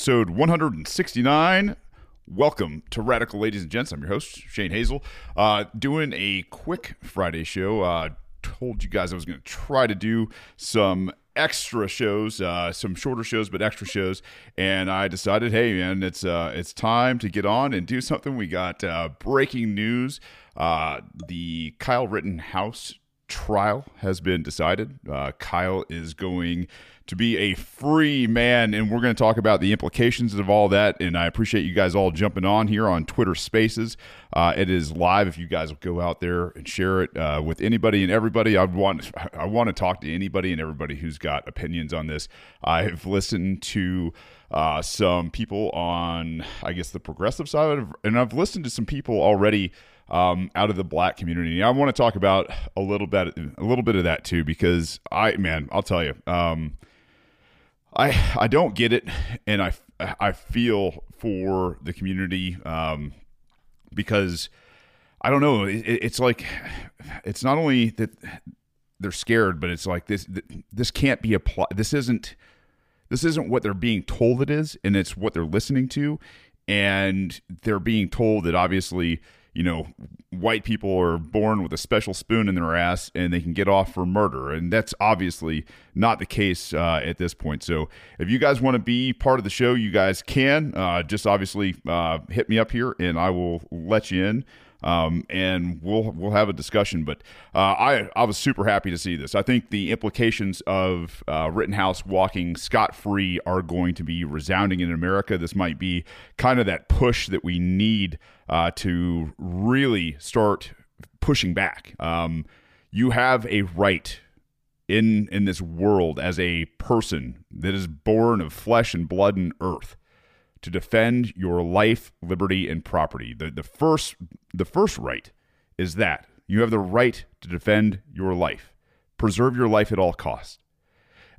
Episode 169. Welcome to Radical, ladies and gents. I'm your host, Shane Hazel. Uh, doing a quick Friday show. Uh, told you guys I was going to try to do some extra shows, uh, some shorter shows, but extra shows. And I decided, hey, man, it's uh, it's time to get on and do something. We got uh, breaking news. Uh, the Kyle Rittenhouse trial has been decided. Uh, Kyle is going to be a free man, and we're going to talk about the implications of all that. And I appreciate you guys all jumping on here on Twitter Spaces. Uh, it is live. If you guys will go out there and share it uh, with anybody and everybody, I want I want to talk to anybody and everybody who's got opinions on this. I've listened to. Uh, some people on, I guess, the progressive side, and I've listened to some people already um, out of the black community. I want to talk about a little bit, a little bit of that too, because I, man, I'll tell you, um, I, I don't get it, and I, I feel for the community um, because I don't know. It, it's like it's not only that they're scared, but it's like this. This can't be applied. This isn't. This isn't what they're being told it is, and it's what they're listening to, and they're being told that obviously you know, white people are born with a special spoon in their ass and they can get off for murder. And that's obviously not the case uh, at this point. So if you guys want to be part of the show, you guys can. Uh, just obviously uh, hit me up here and I will let you in um, and we'll we'll have a discussion. But uh, I I was super happy to see this. I think the implications of uh, Rittenhouse walking scot free are going to be resounding in America. This might be kind of that push that we need uh, to really start pushing back. Um, you have a right in in this world as a person that is born of flesh and blood and earth to defend your life, liberty, and property. The, the, first, the first right is that you have the right to defend your life, preserve your life at all costs.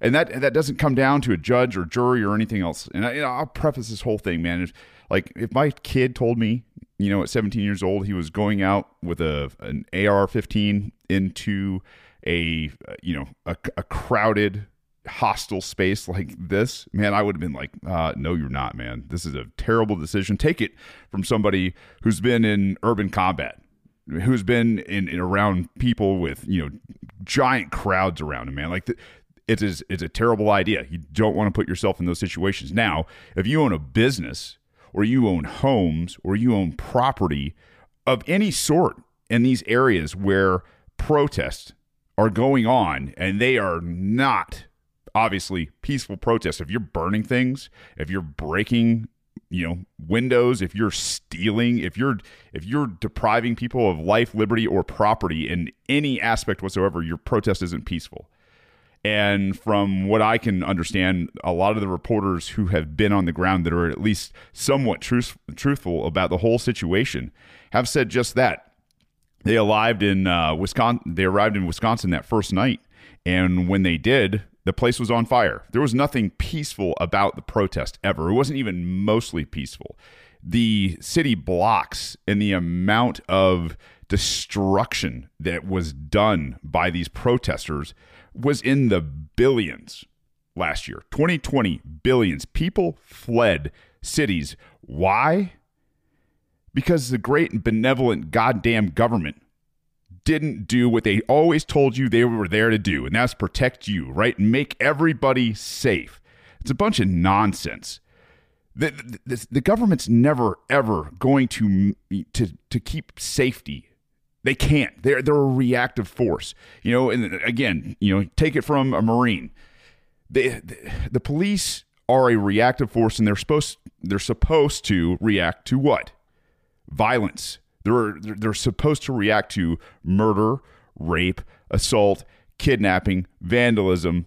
And that that doesn't come down to a judge or jury or anything else. And I, you know, I'll preface this whole thing, man. Like if my kid told me, you know, at 17 years old, he was going out with a an AR-15 into a you know a, a crowded hostile space like this, man, I would have been like, uh, no, you're not, man. This is a terrible decision. Take it from somebody who's been in urban combat, who's been in, in around people with, you know, giant crowds around him, man. Like, the, it is, it's a terrible idea. You don't want to put yourself in those situations. Now, if you own a business or you own homes or you own property of any sort in these areas where protests are going on and they are not obviously peaceful protests. If you're burning things, if you're breaking, you know, windows, if you're stealing, if you're if you're depriving people of life, liberty, or property in any aspect whatsoever, your protest isn't peaceful. And from what I can understand, a lot of the reporters who have been on the ground that are at least somewhat truth, truthful about the whole situation have said just that. They arrived in uh, Wisconsin. They arrived in Wisconsin that first night, and when they did, the place was on fire. There was nothing peaceful about the protest ever. It wasn't even mostly peaceful. The city blocks and the amount of destruction that was done by these protesters was in the billions last year. 2020 billions. People fled cities. Why? Because the great and benevolent goddamn government didn't do what they always told you they were there to do, and that's protect you, right? And make everybody safe. It's a bunch of nonsense. The, the, the government's never ever going to to to keep safety. They can't. They're they're a reactive force. You know, and again, you know, take it from a marine. The, the, the police are a reactive force, and they're supposed they're supposed to react to what? Violence, they're they're supposed to react to murder, rape, assault, kidnapping, vandalism,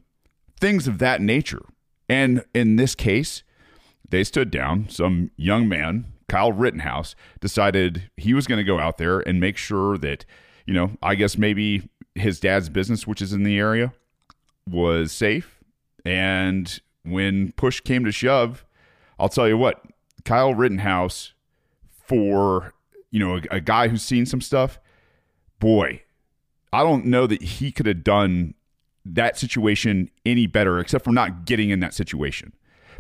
things of that nature. And in this case, they stood down. Some young man, Kyle Rittenhouse, decided he was going to go out there and make sure that, you know, I guess maybe his dad's business, which is in the area, was safe. And when push came to shove, I'll tell you what, Kyle Rittenhouse, for you know, a, a guy who's seen some stuff, boy, I don't know that he could have done that situation any better, except for not getting in that situation.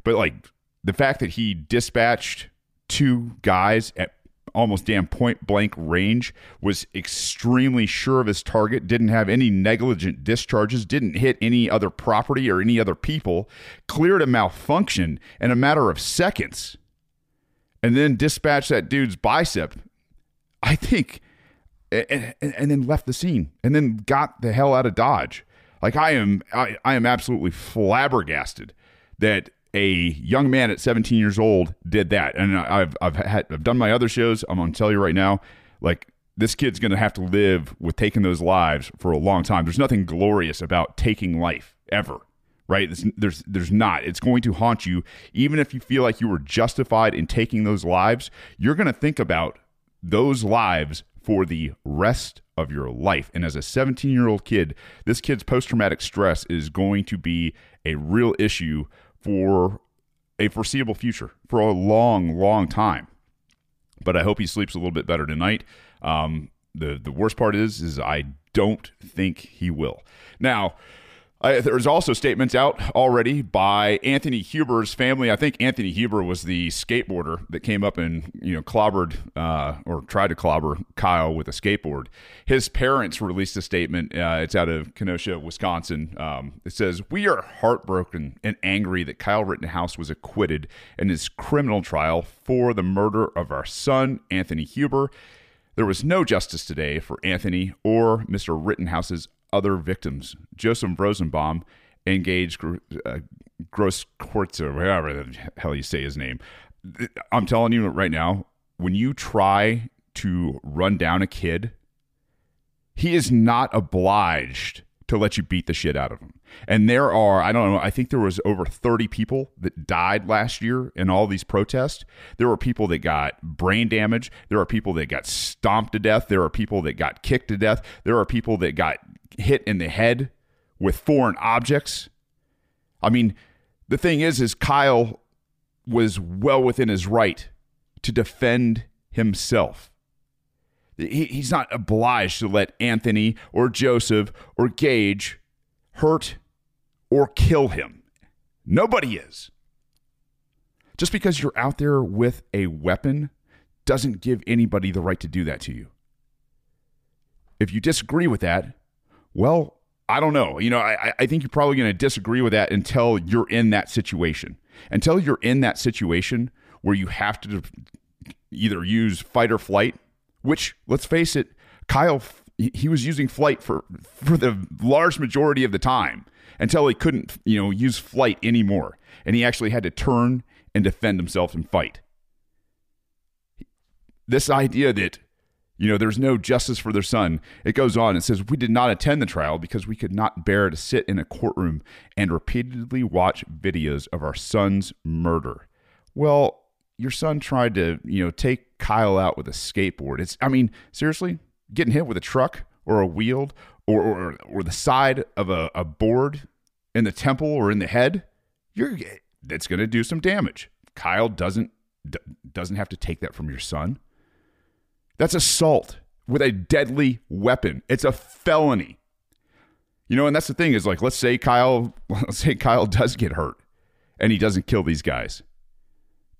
But like the fact that he dispatched two guys at almost damn point blank range, was extremely sure of his target, didn't have any negligent discharges, didn't hit any other property or any other people, cleared a malfunction in a matter of seconds, and then dispatched that dude's bicep. I think, and, and then left the scene, and then got the hell out of Dodge. Like I am, I, I am absolutely flabbergasted that a young man at 17 years old did that. And I've I've had I've done my other shows. I'm gonna tell you right now, like this kid's gonna have to live with taking those lives for a long time. There's nothing glorious about taking life ever. Right? There's, there's there's not. It's going to haunt you, even if you feel like you were justified in taking those lives. You're to think about those lives for the rest of your life. And as a 17 year old kid, this kid's post traumatic stress is going to be a real issue for a foreseeable future for a long, long time. But I hope he sleeps a little bit better tonight. Um, the the worst part is is I don't think he will. Now, uh, there's also statements out already by Anthony Huber's family. I think Anthony Huber was the skateboarder that came up and you know clobbered uh, or tried to clobber Kyle with a skateboard. His parents released a statement. Uh, it's out of Kenosha, Wisconsin. Um, it says, "We are heartbroken and angry that Kyle Rittenhouse was acquitted in his criminal trial for the murder of our son, Anthony Huber." There was no justice today for Anthony or Mr. Rittenhouse's other victims. Joseph Rosenbaum engaged uh, Gross Quartz or whatever the hell you say his name. I'm telling you right now, when you try to run down a kid, he is not obliged to let you beat the shit out of them. And there are, I don't know, I think there was over 30 people that died last year in all these protests. There were people that got brain damage. There are people that got stomped to death. There are people that got kicked to death. There are people that got hit in the head with foreign objects. I mean, the thing is, is Kyle was well within his right to defend himself. He, he's not obliged to let Anthony or Joseph or Gaige hurt or kill him. Nobody is. Just because you're out there with a weapon doesn't give anybody the right to do that to you. If you disagree with that, well, I don't know. You know, I, I think you're probably going to disagree with that until you're in that situation. Until you're in that situation where you have to either use fight or flight, which, let's face it, Kyle, he was using flight for, for the large majority of the time until he couldn't, you know, use flight anymore. And he actually had to turn and defend himself and fight. This idea that you know, there's no justice for their son. It goes on. It says, We did not attend the trial because we could not bear to sit in a courtroom and repeatedly watch videos of our son's murder. Well, your son tried to, you know, take Kyle out with a skateboard. It's, I mean, seriously, getting hit with a truck or a wheel or, or, or the side of a, a board in the temple or in the head, you're, that's going to do some damage. Kyle doesn't, doesn't have to take that from your son. That's assault with a deadly weapon. It's a felony. You know, and that's the thing is like, let's say Kyle, let's say Kyle does get hurt and he doesn't kill these guys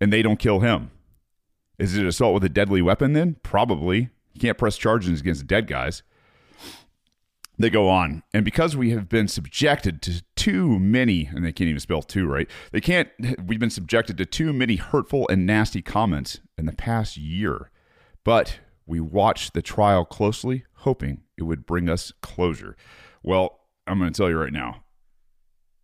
and they don't kill him. Is it assault with a deadly weapon then? Probably. You can't press charges against dead guys. They go on. And because we have been subjected to too many, and they can't even spell two, right? They can't, we've been subjected to too many hurtful and nasty comments in the past year. But we watched the trial closely, hoping it would bring us closure. Well, I'm going to tell you right now.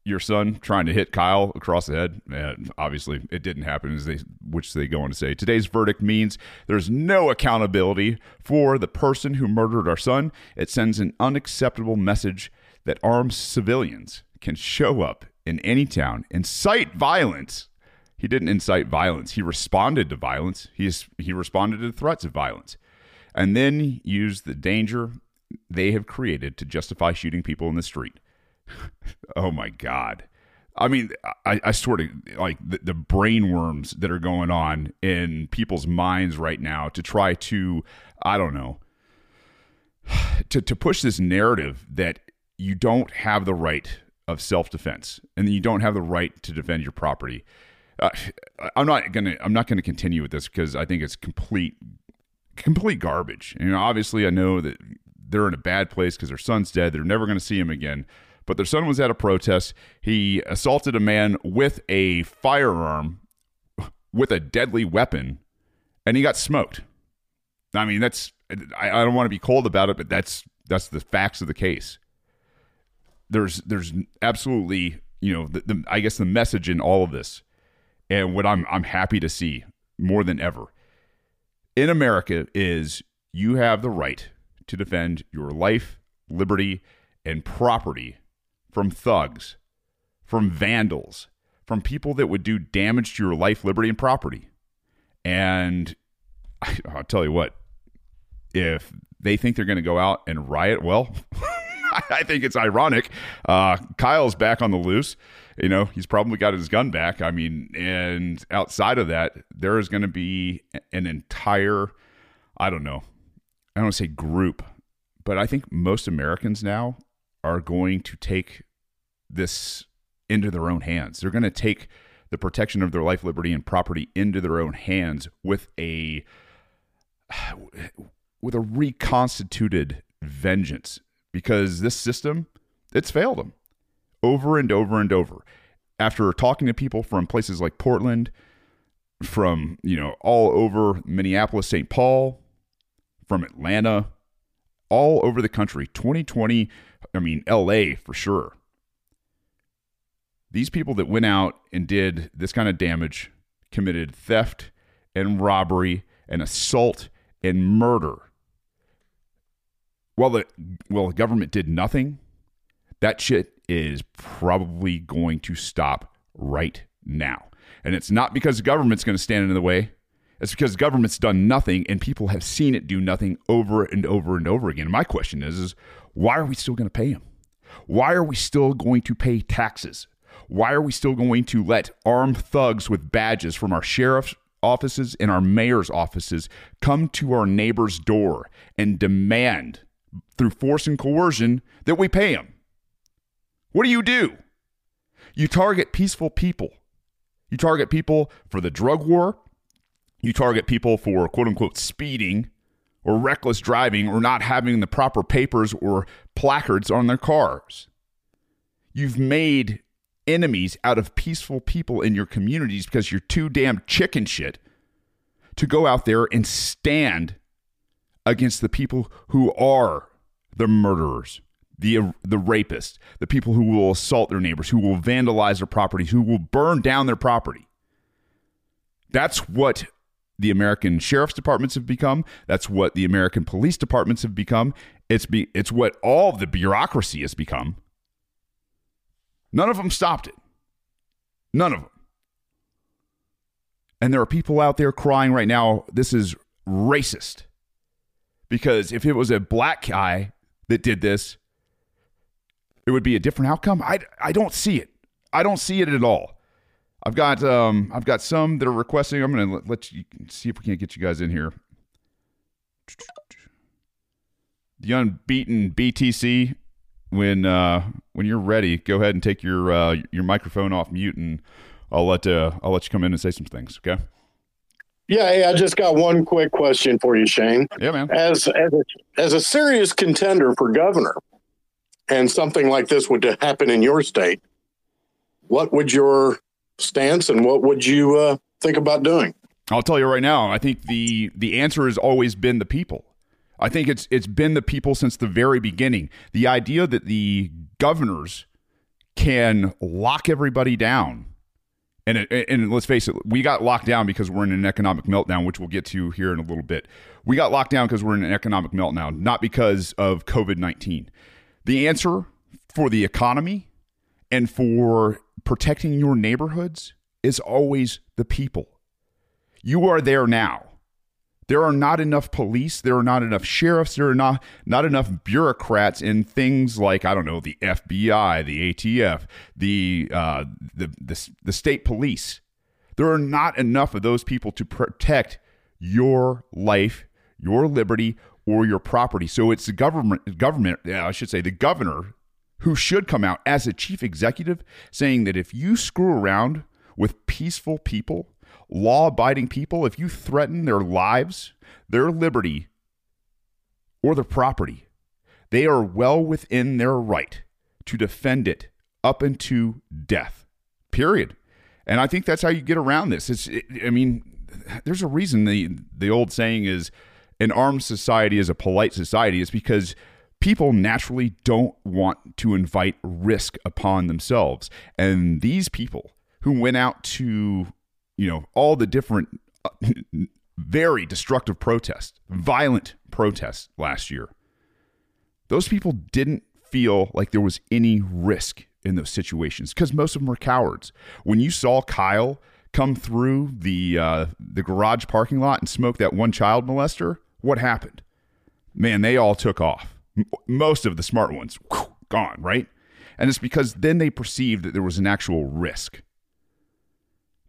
Your son trying to hit Kyle across the head, and obviously it didn't happen, as they, which they go on to say. Today's verdict means there's no accountability for the person who murdered our son. It sends an unacceptable message that armed civilians can show up in any town, incite violence, he didn't incite violence. He responded to violence. He's, he responded to threats of violence and then used the danger they have created to justify shooting people in the street. Oh my God. I mean, I, I sort of like the, the brain worms that are going on in people's minds right now to try to, I don't know, to, to push this narrative that you don't have the right of self defense, and you don't have the right to defend your property. Uh, I'm not gonna I'm not gonna continue with this because I think it's complete complete garbage. Know, obviously I know that they're in a bad place because their son's dead. They're never to see him again. But their son was at a protest. He assaulted a man with a firearm, with a deadly weapon, and he got smoked. I mean, that's I, I don't want to be cold about it, but that's that's the facts of the case. There's there's absolutely you know the, the I guess the message in all of this, and what I'm I'm happy to see more than ever in America is you have the right to defend your life, liberty, and property from thugs, from vandals, from people that would do damage to your life, liberty, and property. And I'll tell you what, if they think they're going to go out and riot, well, I think it's ironic. Uh, Kyle's back on the loose. You know, he's probably got his gun back. I mean, and outside of that, there is going to be an entire, I don't know, I don't say group, but I think most Americans now are going to take this into their own hands. They're going to take the protection of their life, liberty, and property into their own hands with a with a reconstituted vengeance because this system it's failed them over and over and over. After talking to people from places like Portland, from you know all over Minneapolis, St. Paul, from Atlanta, all over the country, 2020, I mean LA for sure. These people that went out and did this kind of damage committed theft and robbery and assault and murder. While the well the government did nothing, that shit is probably going to stop right now. And it's not because the government's going to stand in the way. It's because the government's done nothing and people have seen it do nothing over and over and over again. My question is, is why are we still going to pay them? Why are we still going to pay taxes? Why are we still going to let armed thugs with badges from our sheriff's offices and our mayor's offices come to our neighbor's door and demand through force and coercion that we pay them? What do you do? You target peaceful people. You target people for the drug war. You target people for quote unquote speeding or reckless driving or not having the proper papers or placards on their cars. You've made enemies out of peaceful people in your communities because you're too damn chicken shit to go out there and stand against the people who are the murderers, the the rapists, the people who will assault their neighbors, who will vandalize their properties, who will burn down their property. That's what the American sheriff's departments have become. That's what the American police departments have become. It's be it's what all the bureaucracy has become. None of them stopped it. None of them. And there are people out there crying right now, this is racist. Because if it was a black guy that did this, it would be a different outcome. I, I don't see it. I don't see it at all. I've got um I've got some that are requesting. I'm gonna let, let you see if we can't get you guys in here. The unbeaten BTC. When uh, when you're ready, go ahead and take your uh, your microphone off mute, and I'll let uh, I'll let you come in and say some things. Okay. Yeah, hey, I just got one quick question for you, Shane. Yeah, man. As as a, as a serious contender for governor, and something like this would happen in your state, what would your stance and what would you uh, think about doing? I'll tell you right now. I think the the answer has always been the people. I think it's it's been the people since the very beginning. The idea that the governors can lock everybody down, and it, and let's face it, we got locked down because we're in an economic meltdown, which we'll get to here in a little bit. We got locked down because we're in an economic meltdown, not because of COVID nineteen. The answer for the economy and for protecting your neighborhoods is always the people. You are there now. There are not enough police. There are not enough sheriffs. There are not, not enough bureaucrats in things like, I don't know, the FBI, the ATF, the, uh, the, the, the state police. There are not enough of those people to protect your life, your liberty, or your property. So it's the government, government, I should say, the governor who should come out as a chief executive saying that if you screw around with peaceful people, law abiding people, if you threaten their lives, their liberty, or their property, they are well within their right to defend it up into death. Period. And I think that's how you get around this. It's, it, I mean, there's a reason the the old saying is an armed society is a polite society. Is because people naturally don't want to invite risk upon themselves, and these people who went out to, you know, all the different, uh, very destructive protests, violent protests last year. Those people didn't feel like there was any risk in those situations because most of them were cowards. When you saw Kyle come through the uh, the garage parking lot and smoke that one child molester, what happened? Man, they all took off. Most of the smart ones whew, gone, right? And it's because then they perceived that there was an actual risk.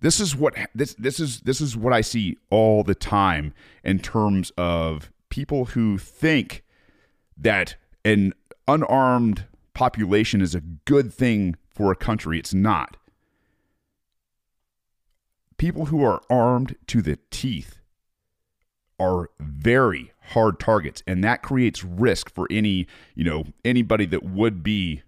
This is what this this is this is what I see all the time in terms of people who think that an unarmed population is a good thing for a country. It's not. People who are armed to the teeth are very hard targets and that creates risk for any, you know, anybody that would be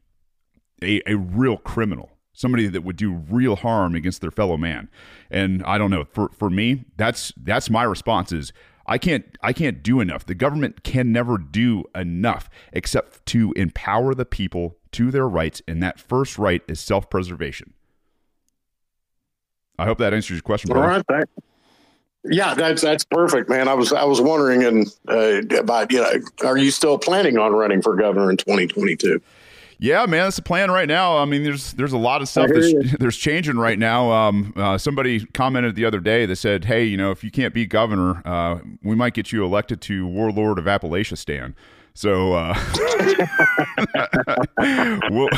a, a real criminal somebody that would do real harm against their fellow man. And I don't know, for for me, that's that's my response is I can't I can't do enough. The government can never do enough except to empower the people to their rights and that first right is self-preservation. I hope that answers your question. All right, thanks. Yeah, that's that's perfect, man. I was I was wondering and uh, about you know, are you still planning on running for governor in 2022? Yeah, man, that's the plan right now. I mean, there's there's a lot of stuff that's there's changing right now. Um, uh, somebody commented the other day that said, "Hey, you know, if you can't be governor, uh, we might get you elected to warlord of Appalachia stand." So uh, we'll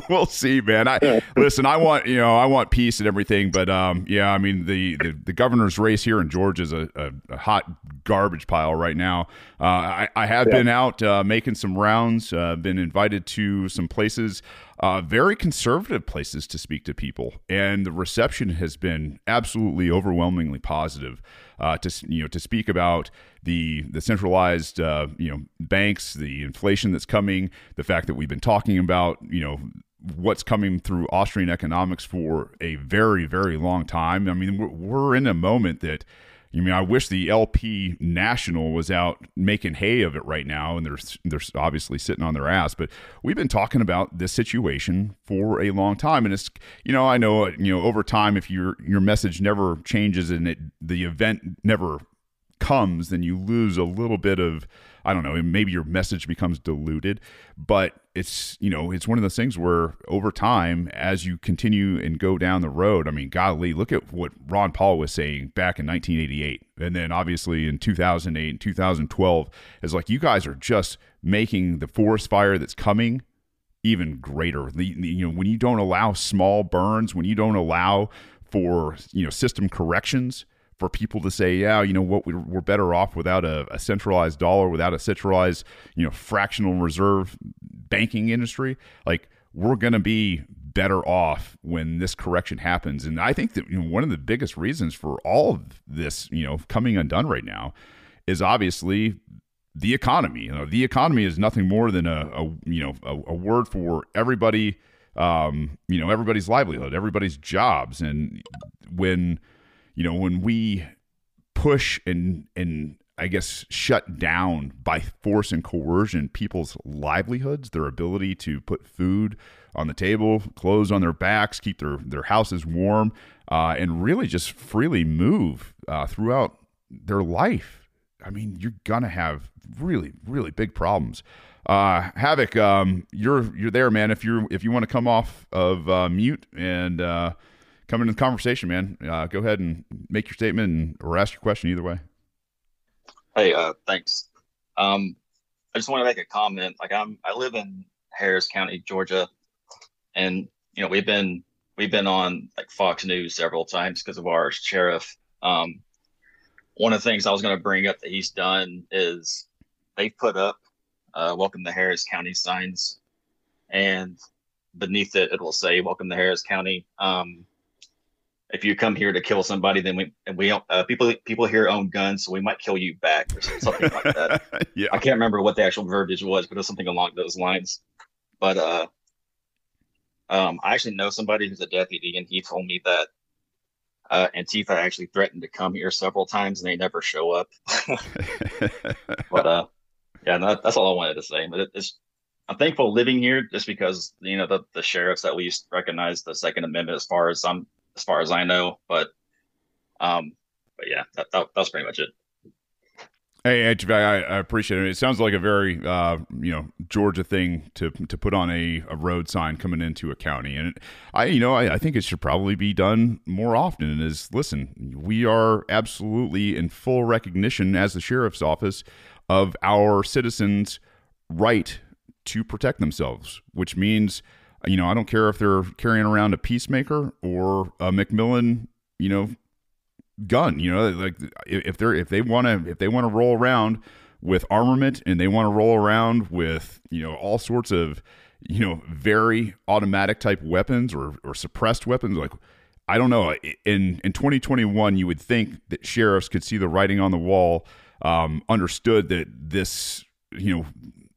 we'll see, man. I listen. I want you know I want peace and everything, but um, yeah, I mean the, the, the governor's race here in Georgia is a, a, a hot garbage pile right now. Uh, I, I have yeah. been out uh, making some rounds. Uh, been invited to some places, uh, very conservative places to speak to people, and the reception has been absolutely overwhelmingly positive. Uh, to you know to speak about the the centralized uh, you know banks, the inflation that's coming, the fact that we've been talking about you know what's coming through Austrian economics for a very very long time. I mean, we're, we're in a moment that. I mean, I wish the LP National was out making hay of it right now, and they're they're obviously sitting on their ass. But we've been talking about this situation for a long time, and it's you know I know uh, you know over time if your your message never changes and it the event never comes, then you lose a little bit of I don't know, maybe your message becomes diluted, but it's you know it's one of those things where over time as you continue and go down the road, I mean, golly, look at what Ron Paul was saying back in 1988, and then obviously in 2008 and 2012 is like you guys are just making the forest fire that's coming even greater. The, you know when you don't allow small burns, when you don't allow for you know system corrections for people to say, yeah, you know what, we're, better off without a, a, centralized dollar, without a centralized, you know, fractional reserve banking industry. Like we're going to be better off when this correction happens. And I think that you know, one of the biggest reasons for all of this, you know, coming undone right now is obviously the economy. You know, the economy is nothing more than a, a you know a, a word for everybody. Um, you know, everybody's livelihood, everybody's jobs, and when you know, when we push and and I guess shut down by force and coercion people's livelihoods, their ability to put food on the table, clothes on their backs, keep their their houses warm, uh, and really just freely move uh, throughout their life. I mean, you're gonna have really really big problems. Uh, Havoc, um, you're you're there, man. If you're if you want to come off of uh, mute and uh, come into the conversation, man. Uh, go ahead and make your statement and, or ask your question either way. Hey, uh, thanks. Um, I just want to make a comment. Like I'm, I live in Harris County, Georgia, and you know we've been we've been on like Fox News several times because of our sheriff. Um, one of the things I was going to bring up that he's done is they've put up uh, "Welcome to Harris County" signs and beneath it, it will say, "Welcome to Harris County." Um, if you come here to kill somebody, then we and we uh, people people here own guns, so we might kill you back or something like that. yeah, I can't remember what the actual verbiage was, but it was something along those lines. But uh, um, I actually know somebody who's a deputy, and he told me that uh, Antifa actually threatened to come here several times, and they never show up. but uh, yeah, no, that's all I wanted to say. But it, it's I'm thankful living here just because you know the the sheriffs at least recognize the Second Amendment as far as I'm as far as I know. But um, but yeah, that, that, that was pretty much it. Hey, I, appreciate it. It sounds like a very, uh, you know, Georgia thing to to put on a, a road sign coming into a county, and I, you know, I, I think it should probably be done more often. And Is listen, we are absolutely in full recognition as the sheriff's office of our citizens' right to protect themselves, which means, you know, I don't care if they're carrying around a peacemaker or a McMillan, you know, gun. You know, like if they're if they want to if they want to roll around with armament and they want to roll around with you know all sorts of you know very automatic type weapons or or suppressed weapons like I don't know in in 2021 you would think that sheriffs could see the writing on the wall um, understood that this you know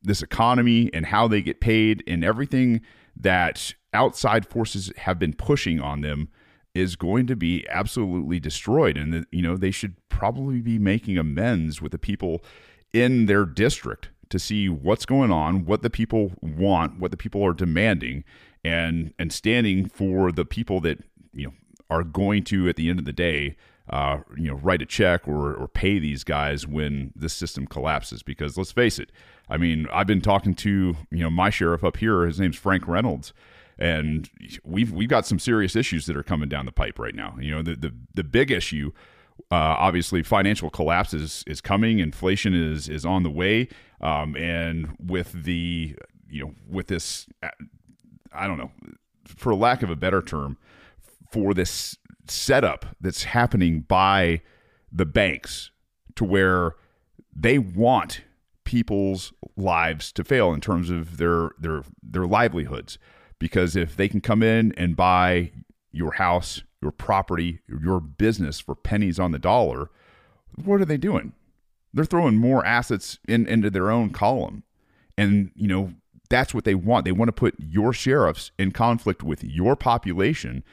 this economy and how they get paid and everything that outside forces have been pushing on them is going to be absolutely destroyed. And you know they should probably be making amends with the people in their district to see what's going on what the people want what the people are demanding and and standing for the people that you know are going to at the end of the day uh, you know write a check or, or pay these guys when the system collapses because let's face it i mean i've been talking to you know my sheriff up here his name's frank reynolds and we've we've got some serious issues that are coming down the pipe right now. You know, the the, the big issue, uh, obviously, financial collapse is is coming. Inflation is is on the way, um, and with the you know with this, I don't know, for lack of a better term, for this setup that's happening by the banks to where they want people's lives to fail in terms of their their their livelihoods because if they can come in and buy your house, your property, your business for pennies on the dollar, what are they doing? They're throwing more assets in, into their own column. And, you know, that's what they want. They want to put your sheriffs in conflict with your population.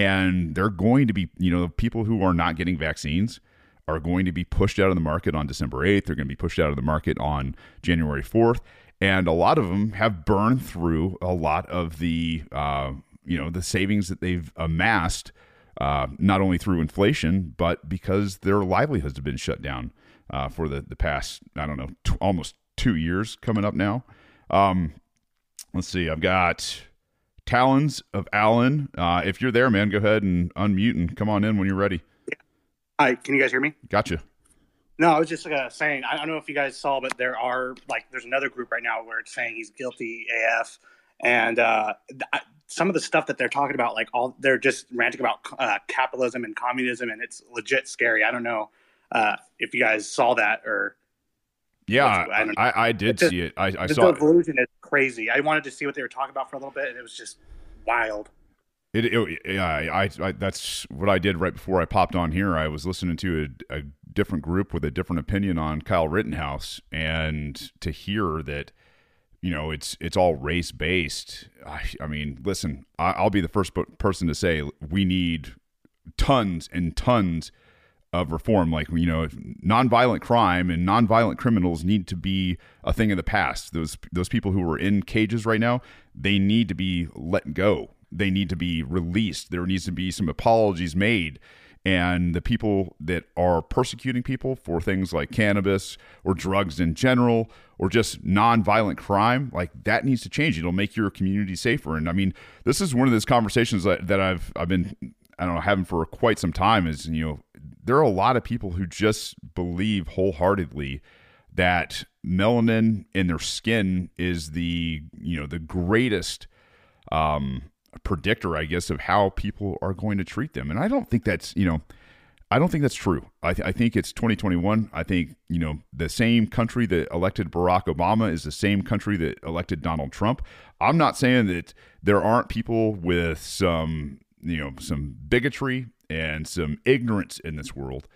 And they're going to be, you know, people who are not getting vaccines are going to be pushed out of the market on December 8th. They're going to be pushed out of the market on January 4th and a lot of them have burned through a lot of the uh, you know the savings that they've amassed uh, not only through inflation but because their livelihoods have been shut down uh, for the the past I don't know almost two years coming up now. Um, let's see, I've got Talons of Allen. Uh, if you're there, man, go ahead and unmute and come on in when you're ready. Hi, can you guys hear me? Gotcha. No, I was just uh, saying. I don't know if you guys saw, but there are like there's another group right now where it's saying he's guilty AF, and uh, th- some of the stuff that they're talking about, like all they're just ranting about uh, capitalism and communism, and it's legit scary. I don't know uh, if you guys saw that or. Yeah, I, I, I, did see it. I, I the saw delusion it. is crazy. I wanted to see what they were talking about for a little bit, and it was just wild. It, it yeah, I, I, that's what I did right before I popped on here. I was listening to a, a different group with a different opinion on Kyle Rittenhouse, and to hear that, you know, it's it's all race based. I, I, mean, listen, I, will be the first person to say we need tons and tons of reform. Like you know, nonviolent crime and nonviolent criminals need to be a thing of the past. Those those people who are in cages right now, they need to be let go they need to be released. There needs to be some apologies made. And the people that are persecuting people for things like cannabis or drugs in general or just nonviolent crime, like that needs to change. It'll make your community safer. And I mean, this is one of those conversations that, that I've I've been I don't know having for quite some time. Is you know there are a lot of people who just believe wholeheartedly that melanin in their skin is the you know the greatest um, predictor, I guess, of how people are going to treat them. And I don't think that's, you know, I don't think that's true. I, th- I, think it's 2021. I think you know the same country that elected Barack Obama is the same country that elected Donald Trump. I'm not saying that there aren't people with some you know some bigotry and some ignorance in this world,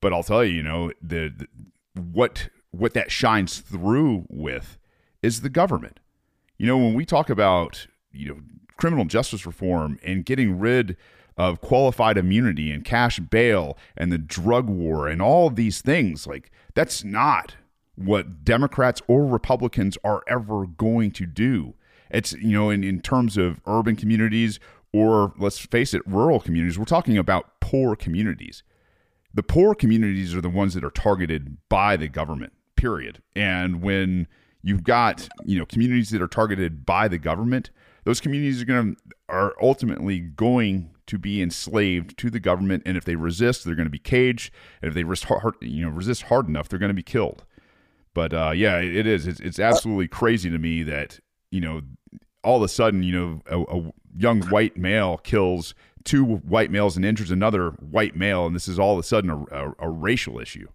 but I'll tell you, you know the, the what what that shines through with is the government. You know when we talk about you know criminal justice reform and getting rid of qualified immunity and cash bail and the drug war and all these things. Like, that's not what Democrats or Republicans are ever going to do. It's, you know, in, in terms of urban communities or let's face it, rural communities, we're talking about poor communities. The poor communities are the ones that are targeted by the government, period. And when you've got, you know, communities that are targeted by the government, those communities are going to are ultimately going to be enslaved to the government, and if they resist, they're going to be caged. And if they resist hard, you know, resist hard enough, they're going to be killed. But uh, yeah, it is. It's, it's absolutely crazy to me that you know, all of a sudden, you know, a, a young white male kills two white males and injures another white male, and this is all of a sudden a, a, a racial issue.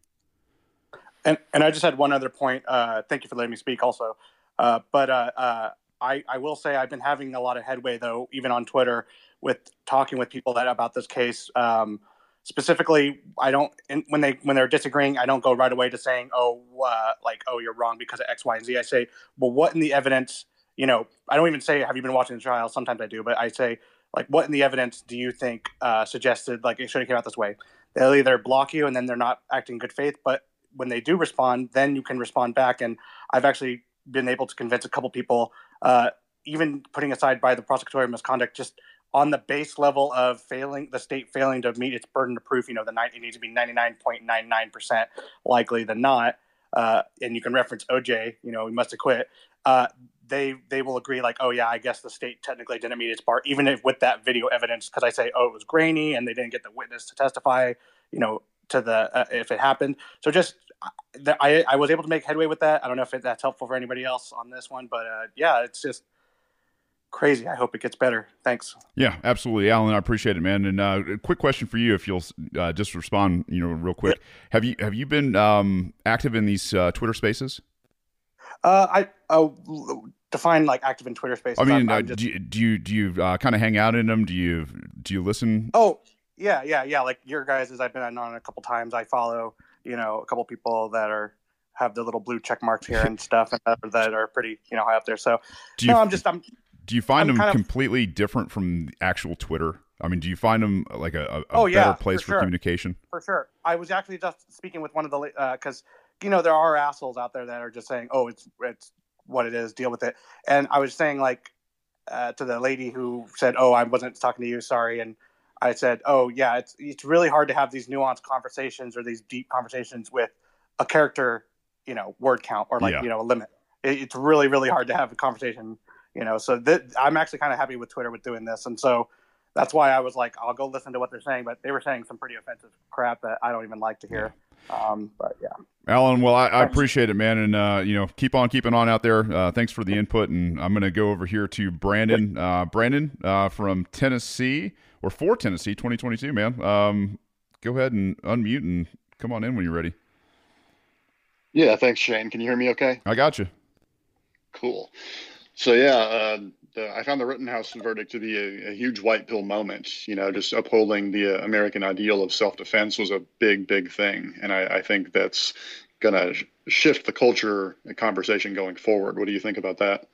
And and I just had one other point. Uh, thank you for letting me speak, also. Uh, but uh, uh I I will say I've been having a lot of headway though, even on Twitter, with talking with people that about this case. Um, specifically, I don't when they when they're disagreeing, I don't go right away to saying, oh, uh, like oh, you're wrong because of X, Y, and Z. I say, well, what in the evidence? You know, I don't even say, have you been watching the trial? Sometimes I do, but I say, like, what in the evidence do you think uh, suggested like it should have came out this way? They'll either block you and then they're not acting in good faith, but when they do respond, then you can respond back. And I've actually been able to convince a couple people, uh, even putting aside by the prosecutorial misconduct, just on the base level of failing the state failing to meet its burden of proof, you know, the nine, it needs to be 99.99% likely than not. Uh, and you can reference OJ, you know, he must have quit. Uh, they they will agree like, oh yeah, I guess the state technically didn't meet its bar, even if with that video evidence, because I say, oh, it was grainy and they didn't get the witness to testify, you know, to the uh, if it happened. So just I I was able to make headway with that. I don't know if it, that's helpful for anybody else on this one, but uh, yeah, it's just crazy. I hope it gets better. Thanks. Yeah, absolutely, Alan. I appreciate it, man. And uh, a quick question for you, if you'll uh, just respond, you know, real quick. Have you have you been um, active in these uh, Twitter Spaces? Uh, I uh, define like active in Twitter space. I mean, uh, just... do you do you, do you uh, kind of hang out in them? Do you do you listen? Oh yeah, yeah, yeah. Like your guys, as I've been on a couple times. I follow, you know, a couple people that are have the little blue check marks here and stuff, and that are pretty, you know, high up there. So do you, no, I'm just I'm do you find I'm them completely of, different from actual Twitter? I mean, do you find them like a, a, oh, better place for, for communication? For sure. I was actually just speaking with one of the because uh, you know there are assholes out there that are just saying, "Oh, it's it's what it is. Deal with it." And I was saying like uh, to the lady who said, "Oh, I wasn't talking to you. Sorry." And I said, "Oh, yeah, it's it's really hard to have these nuanced conversations or these deep conversations with a character, you know, word count or like yeah. you know a limit. It, it's really really hard to have a conversation." you know so th- i'm actually kind of happy with twitter with doing this and so that's why i was like i'll go listen to what they're saying but they were saying some pretty offensive crap that i don't even like to hear um, but yeah alan well i, I appreciate it man and uh, you know keep on keeping on out there. Uh, thanks for the input and i'm going to go over here to brandon uh, brandon uh, from tennessee or for tennessee 2022 man. Um, go ahead and unmute and come on in when you're ready. Yeah thanks shane. Can you hear me okay? I got you. Cool. So yeah, uh, I found the Rittenhouse verdict to be a, a, huge white pill moment. You know, just upholding the uh, American ideal of self-defense was a big, big thing, and I, I think that's going to sh- shift the culture and conversation going forward. What do you think about that?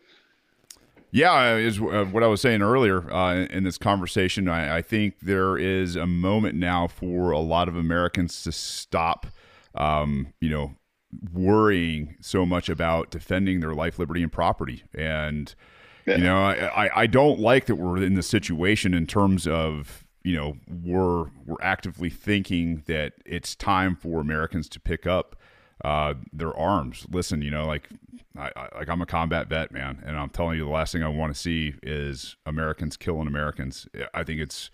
Yeah, is uh, what I was saying earlier uh, in, in, this conversation. I, I, think there is a moment now for a lot of Americans to stop, um, you know, worrying so much about defending their life, liberty, and property. And yeah. you know, I, I don't like that we're in this situation in terms of you know we're we're actively thinking that it's time for Americans to pick up uh, their arms. Listen, you know, like I, I, like I'm a combat vet, man, and I'm telling you, the last thing I want to see is Americans killing Americans. I think it's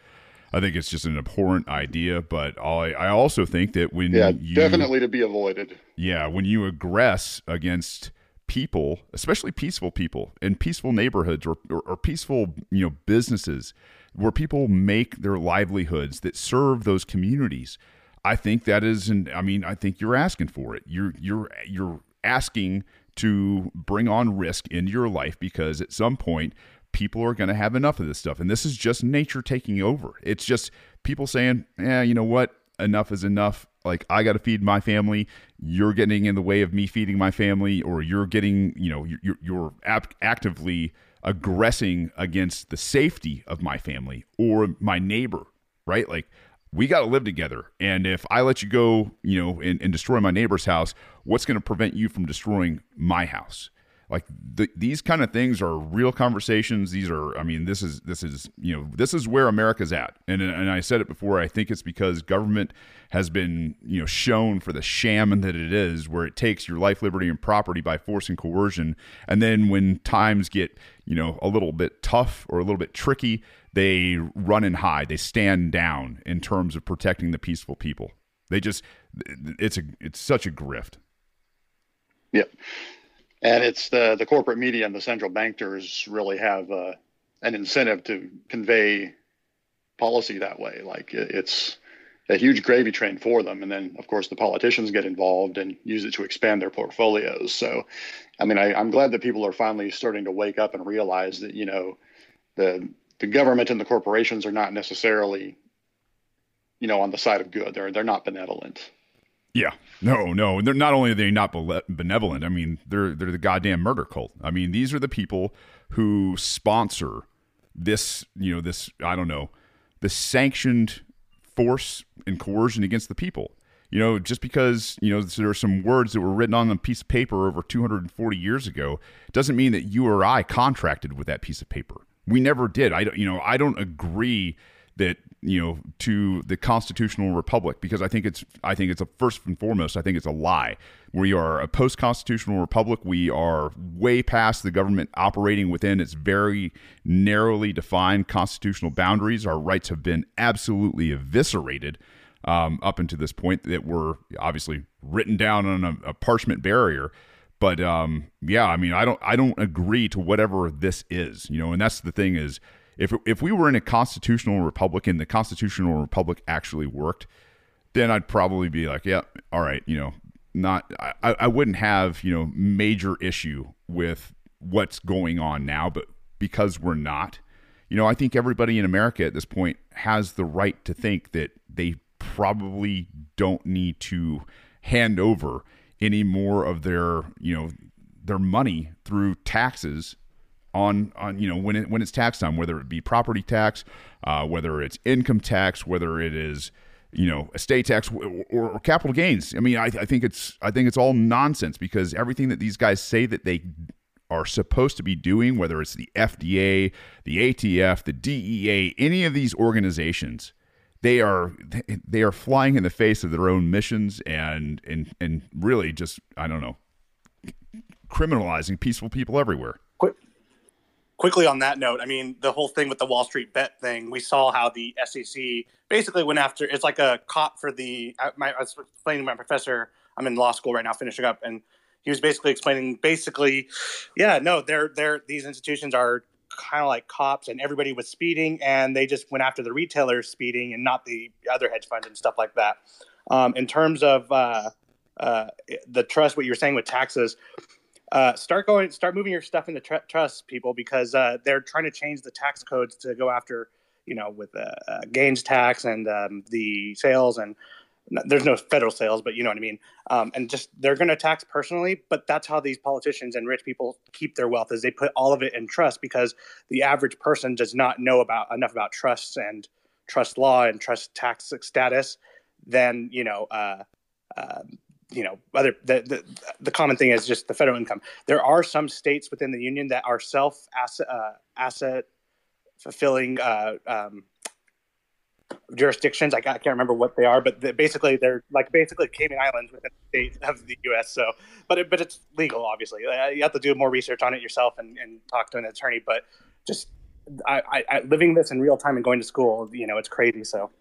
I think it's just an abhorrent idea, but I, I also think that when yeah, you, definitely to be avoided. Yeah, when you aggress against people, especially peaceful people in peaceful neighborhoods or, or, or peaceful you know businesses where people make their livelihoods that serve those communities. I think that is, and I mean, I think you're asking for it. You're you're you're asking to bring on risk into your life because at some point people are going to have enough of this stuff, and this is just nature taking over. It's just people saying, "Yeah, you know what? Enough is enough. Like I got to feed my family. You're getting in the way of me feeding my family, or you're getting, you know, you're you're actively." aggressing against the safety of my family or my neighbor, right? Like we got to live together. And if I let you go, you know, and, and destroy my neighbor's house, what's going to prevent you from destroying my house? Like the, these kind of things are real conversations. These are, I mean, this is this is you know this is where America's at. And and I said it before. I think it's because government has been you know shown for the sham that it is, where it takes your life, liberty, and property by force and coercion. And then when times get you know a little bit tough or a little bit tricky, they run and hide. They stand down in terms of protecting the peaceful people. They just it's a it's such a grift. Yep. And it's the the corporate media and the central bankers really have uh, an incentive to convey policy that way. Like it's a huge gravy train for them. And then, of course, the politicians get involved and use it to expand their portfolios. So, I mean, I, am glad that people are finally starting to wake up and realize that, you know, the the government and the corporations are not necessarily, you know, on the side of good. They're they're not benevolent. Yeah, no, no. They're not only are they not benevolent. I mean, they're they're the goddamn murder cult. I mean, these are the people who sponsor this. You know, this I don't know, the sanctioned force and coercion against the people. You know, just because you know there are some words that were written on a piece of paper over 240 years ago doesn't mean that you or I contracted with that piece of paper. We never did. I don't. You know, I don't agree that you know to the constitutional republic because I think it's I think it's a first and foremost I think it's a lie. We are a post constitutional republic. We are way past the government operating within its very narrowly defined constitutional boundaries. Our rights have been absolutely eviscerated um, up until this point that were obviously written down on a, a parchment barrier. But um, yeah, I mean, I don't I don't agree to whatever this is, you know, and that's the thing is if if we were in a constitutional republic and the constitutional republic actually worked, then I'd probably be like, yeah, all right, you know, not I, I wouldn't have you know major issue with what's going on now, but because we're not, you know, I think everybody in America at this point has the right to think that they probably don't need to hand over any more of their you know their money through taxes on on you know when it when it's tax time, whether it be property tax, uh, whether it's income tax, whether it is you know estate tax or, or capital gains. I mean, I, I think it's I think it's all nonsense because everything that these guys say that they are supposed to be doing, whether it's the FDA, the ATF, the DEA, any of these organizations, they are they are flying in the face of their own missions and and and really just I don't know criminalizing peaceful people everywhere quickly on that note, I mean, the whole thing with the Wall Street bet thing, we saw how the SEC basically went after. It's like a cop for the. I, my, I was explaining to my professor. I'm in law school right now, finishing up, and he was basically explaining, basically, yeah, no, they're they're these institutions are kind of like cops, and everybody was speeding, and they just went after the retailers speeding, and not the other hedge funds and stuff like that. Um, in terms of uh, uh, the trust, what you were saying with taxes, uh, start going, start moving your stuff into tr- trust, people, because uh, they're trying to change the tax codes to go after, you know, with the uh, gains tax and um, the sales and there's no federal sales, but you know what I mean. Um, and just they're going to tax personally, but that's how these politicians and rich people keep their wealth is they put all of it in trust because the average person does not know about enough about trusts and trust law and trust tax status. Then you know. Uh, um, you know other the, the, the common thing is just the federal income. There are some states within the union that are self asset uh, asset fulfilling uh, um, jurisdictions. I, can't remember what they are but basically they're like basically cayman islands within the state of the us so but it, but it's legal obviously. Uh, you have to do more research on it yourself and, and talk to an attorney but just I, I, living this in real time and going to school you know it's crazy so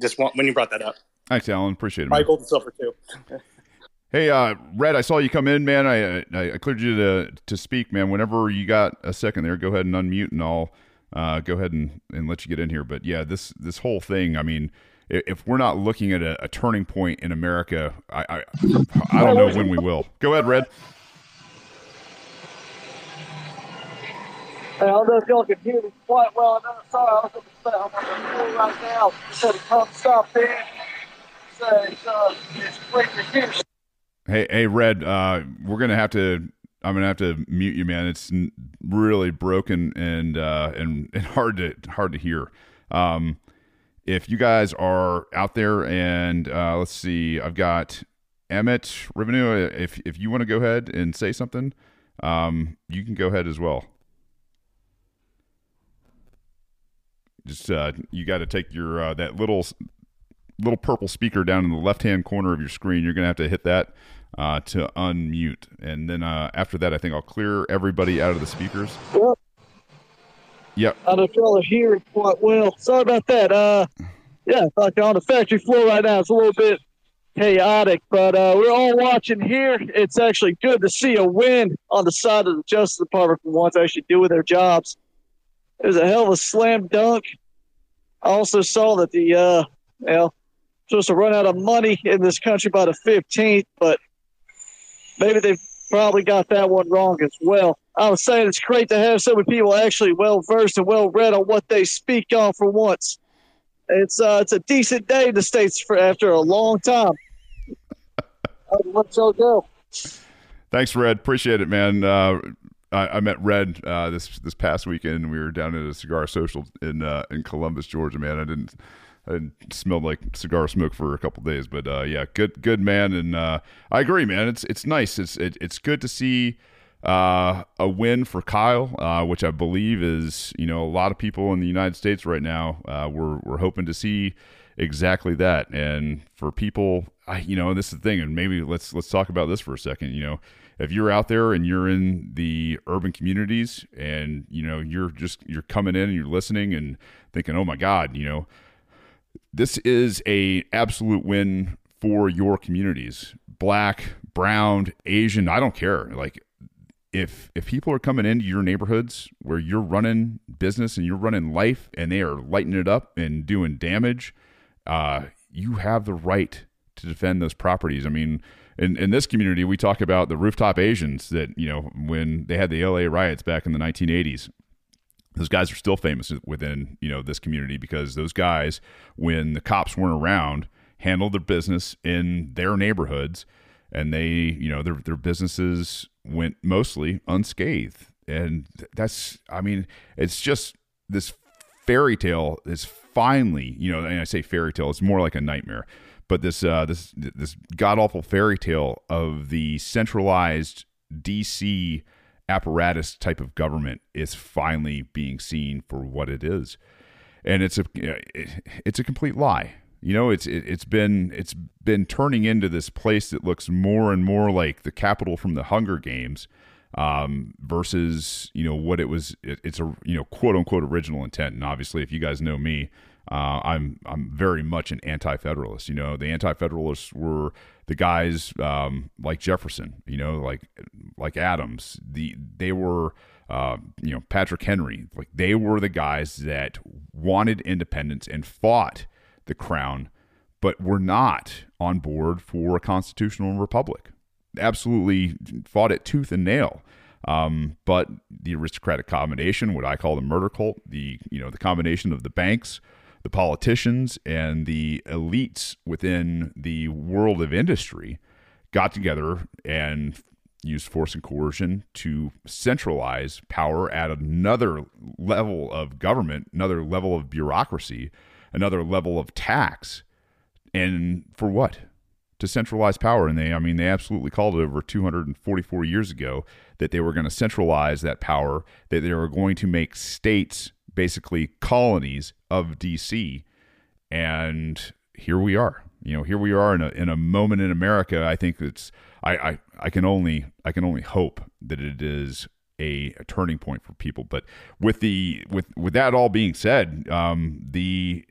just want, when you brought that up. Thanks alan. Appreciate it my gold and silver too Hey, uh, Red, I saw you come in, man. I, I, cleared you to to speak, man. Whenever you got a second there, go ahead and unmute, and I'll uh, go ahead and, and let you get in here. But yeah, this this whole thing, I mean, if we're not looking at a, a turning point in America, I, I I don't know when we will. Go ahead, Red. I don't know if y'all can hear me quite well. I'm sorry, I was on the I'm on the floor right now. Said to come stop in. So it's, uh, it's great to hear. Hey, hey, Red. Uh, we're gonna have to. I'm gonna have to mute you, man. It's really broken and uh, and and hard to hard to hear. Um, if you guys are out there and uh, let's see, I've got Emmett Revenue. If if you want to go ahead and say something, um, you can go ahead as well. Just uh, you got to take your uh, that little little purple speaker down in the left hand corner of your screen. You're gonna have to hit that uh, to unmute, and then uh, after that, I think I'll clear everybody out of the speakers. Yep. Yep. I don't know if y'all are hearing quite well. Sorry about that. Uh, yeah, like on the factory floor right now, it's a little bit chaotic, but uh, we're all watching here. It's actually good to see a win on the side of the Justice Department for once actually doing their jobs. It was a hell of a slam dunk. I also saw that the uh, well, supposed to run out of money in this country by the 15th, but maybe they probably got that one wrong as well. I was saying it's great to have so many people actually well versed and well read on what they speak on for once. It's uh, it's a decent day in the states for after a long time. Let y'all go. Thanks, Red. Appreciate it, man. Uh, I, I, met Red uh, this this past weekend. We were down at a cigar social in uh, in Columbus, Georgia. Man, I didn't I didn't like cigar smoke for a couple days, but uh, yeah, good good man. And uh, I agree, man. It's it's nice. It's it, it's good to see uh, a win for Kyle, uh, which I believe is you know a lot of people in the United States right now. we're we're hoping to see exactly that. And for people, I, you know, this is the thing. And maybe let's let's talk about this for a second. You know if you're out there and you're in the urban communities and you know you're just you're coming in and you're listening and thinking oh my god you know this is a absolute win for your communities. Black brown asian i don't care. Like if if people are coming into your neighborhoods where you're running business and you're running life and they are lighting it up and doing damage uh, you have the right to defend those properties. I mean in, in this community, we talk about the rooftop Asians that, you know, when they had the LA riots back in the 1980s, those guys are still famous within, you know, this community because those guys, when the cops weren't around, handled their business in their neighborhoods and they, you know, their, their businesses went mostly unscathed. And that's, I mean, it's just this fairy tale is finally, you know, and I say fairy tale, it's more like a nightmare but this uh, this this god awful fairy tale of the centralized DC apparatus type of government is finally being seen for what it is, and it's a it's a complete lie. You know, it's it, has been it's been turning into this place that looks more and more like the capital from the Hunger Games, um, versus you know what it was. It, it's a you know quote unquote original intent, and obviously, if you guys know me, uh, I'm I'm very much an anti-federalist. You know, the anti-federalists were the guys um, like Jefferson. You know, like like Adams. The they were uh, you know Patrick Henry. Like they were the guys that wanted independence and fought the crown, but were not on board for a constitutional republic. Absolutely fought it tooth and nail. Um, but the aristocratic combination, what I call the murder cult, the you know the combination of the banks the politicians and the elites within the world of industry got together and used force and coercion to centralize power at another level of government, another level of bureaucracy, another level of tax. And for what? To centralize power. And they, I mean, they absolutely called it over 244 years ago that they were going to centralize that power, that they were going to make states basically colonies of DC. And here we are. You know, here we are in a in a moment in America. I think it's I I, I can only I can only hope that it is a, a turning point for people. But with the with with that all being said, um, the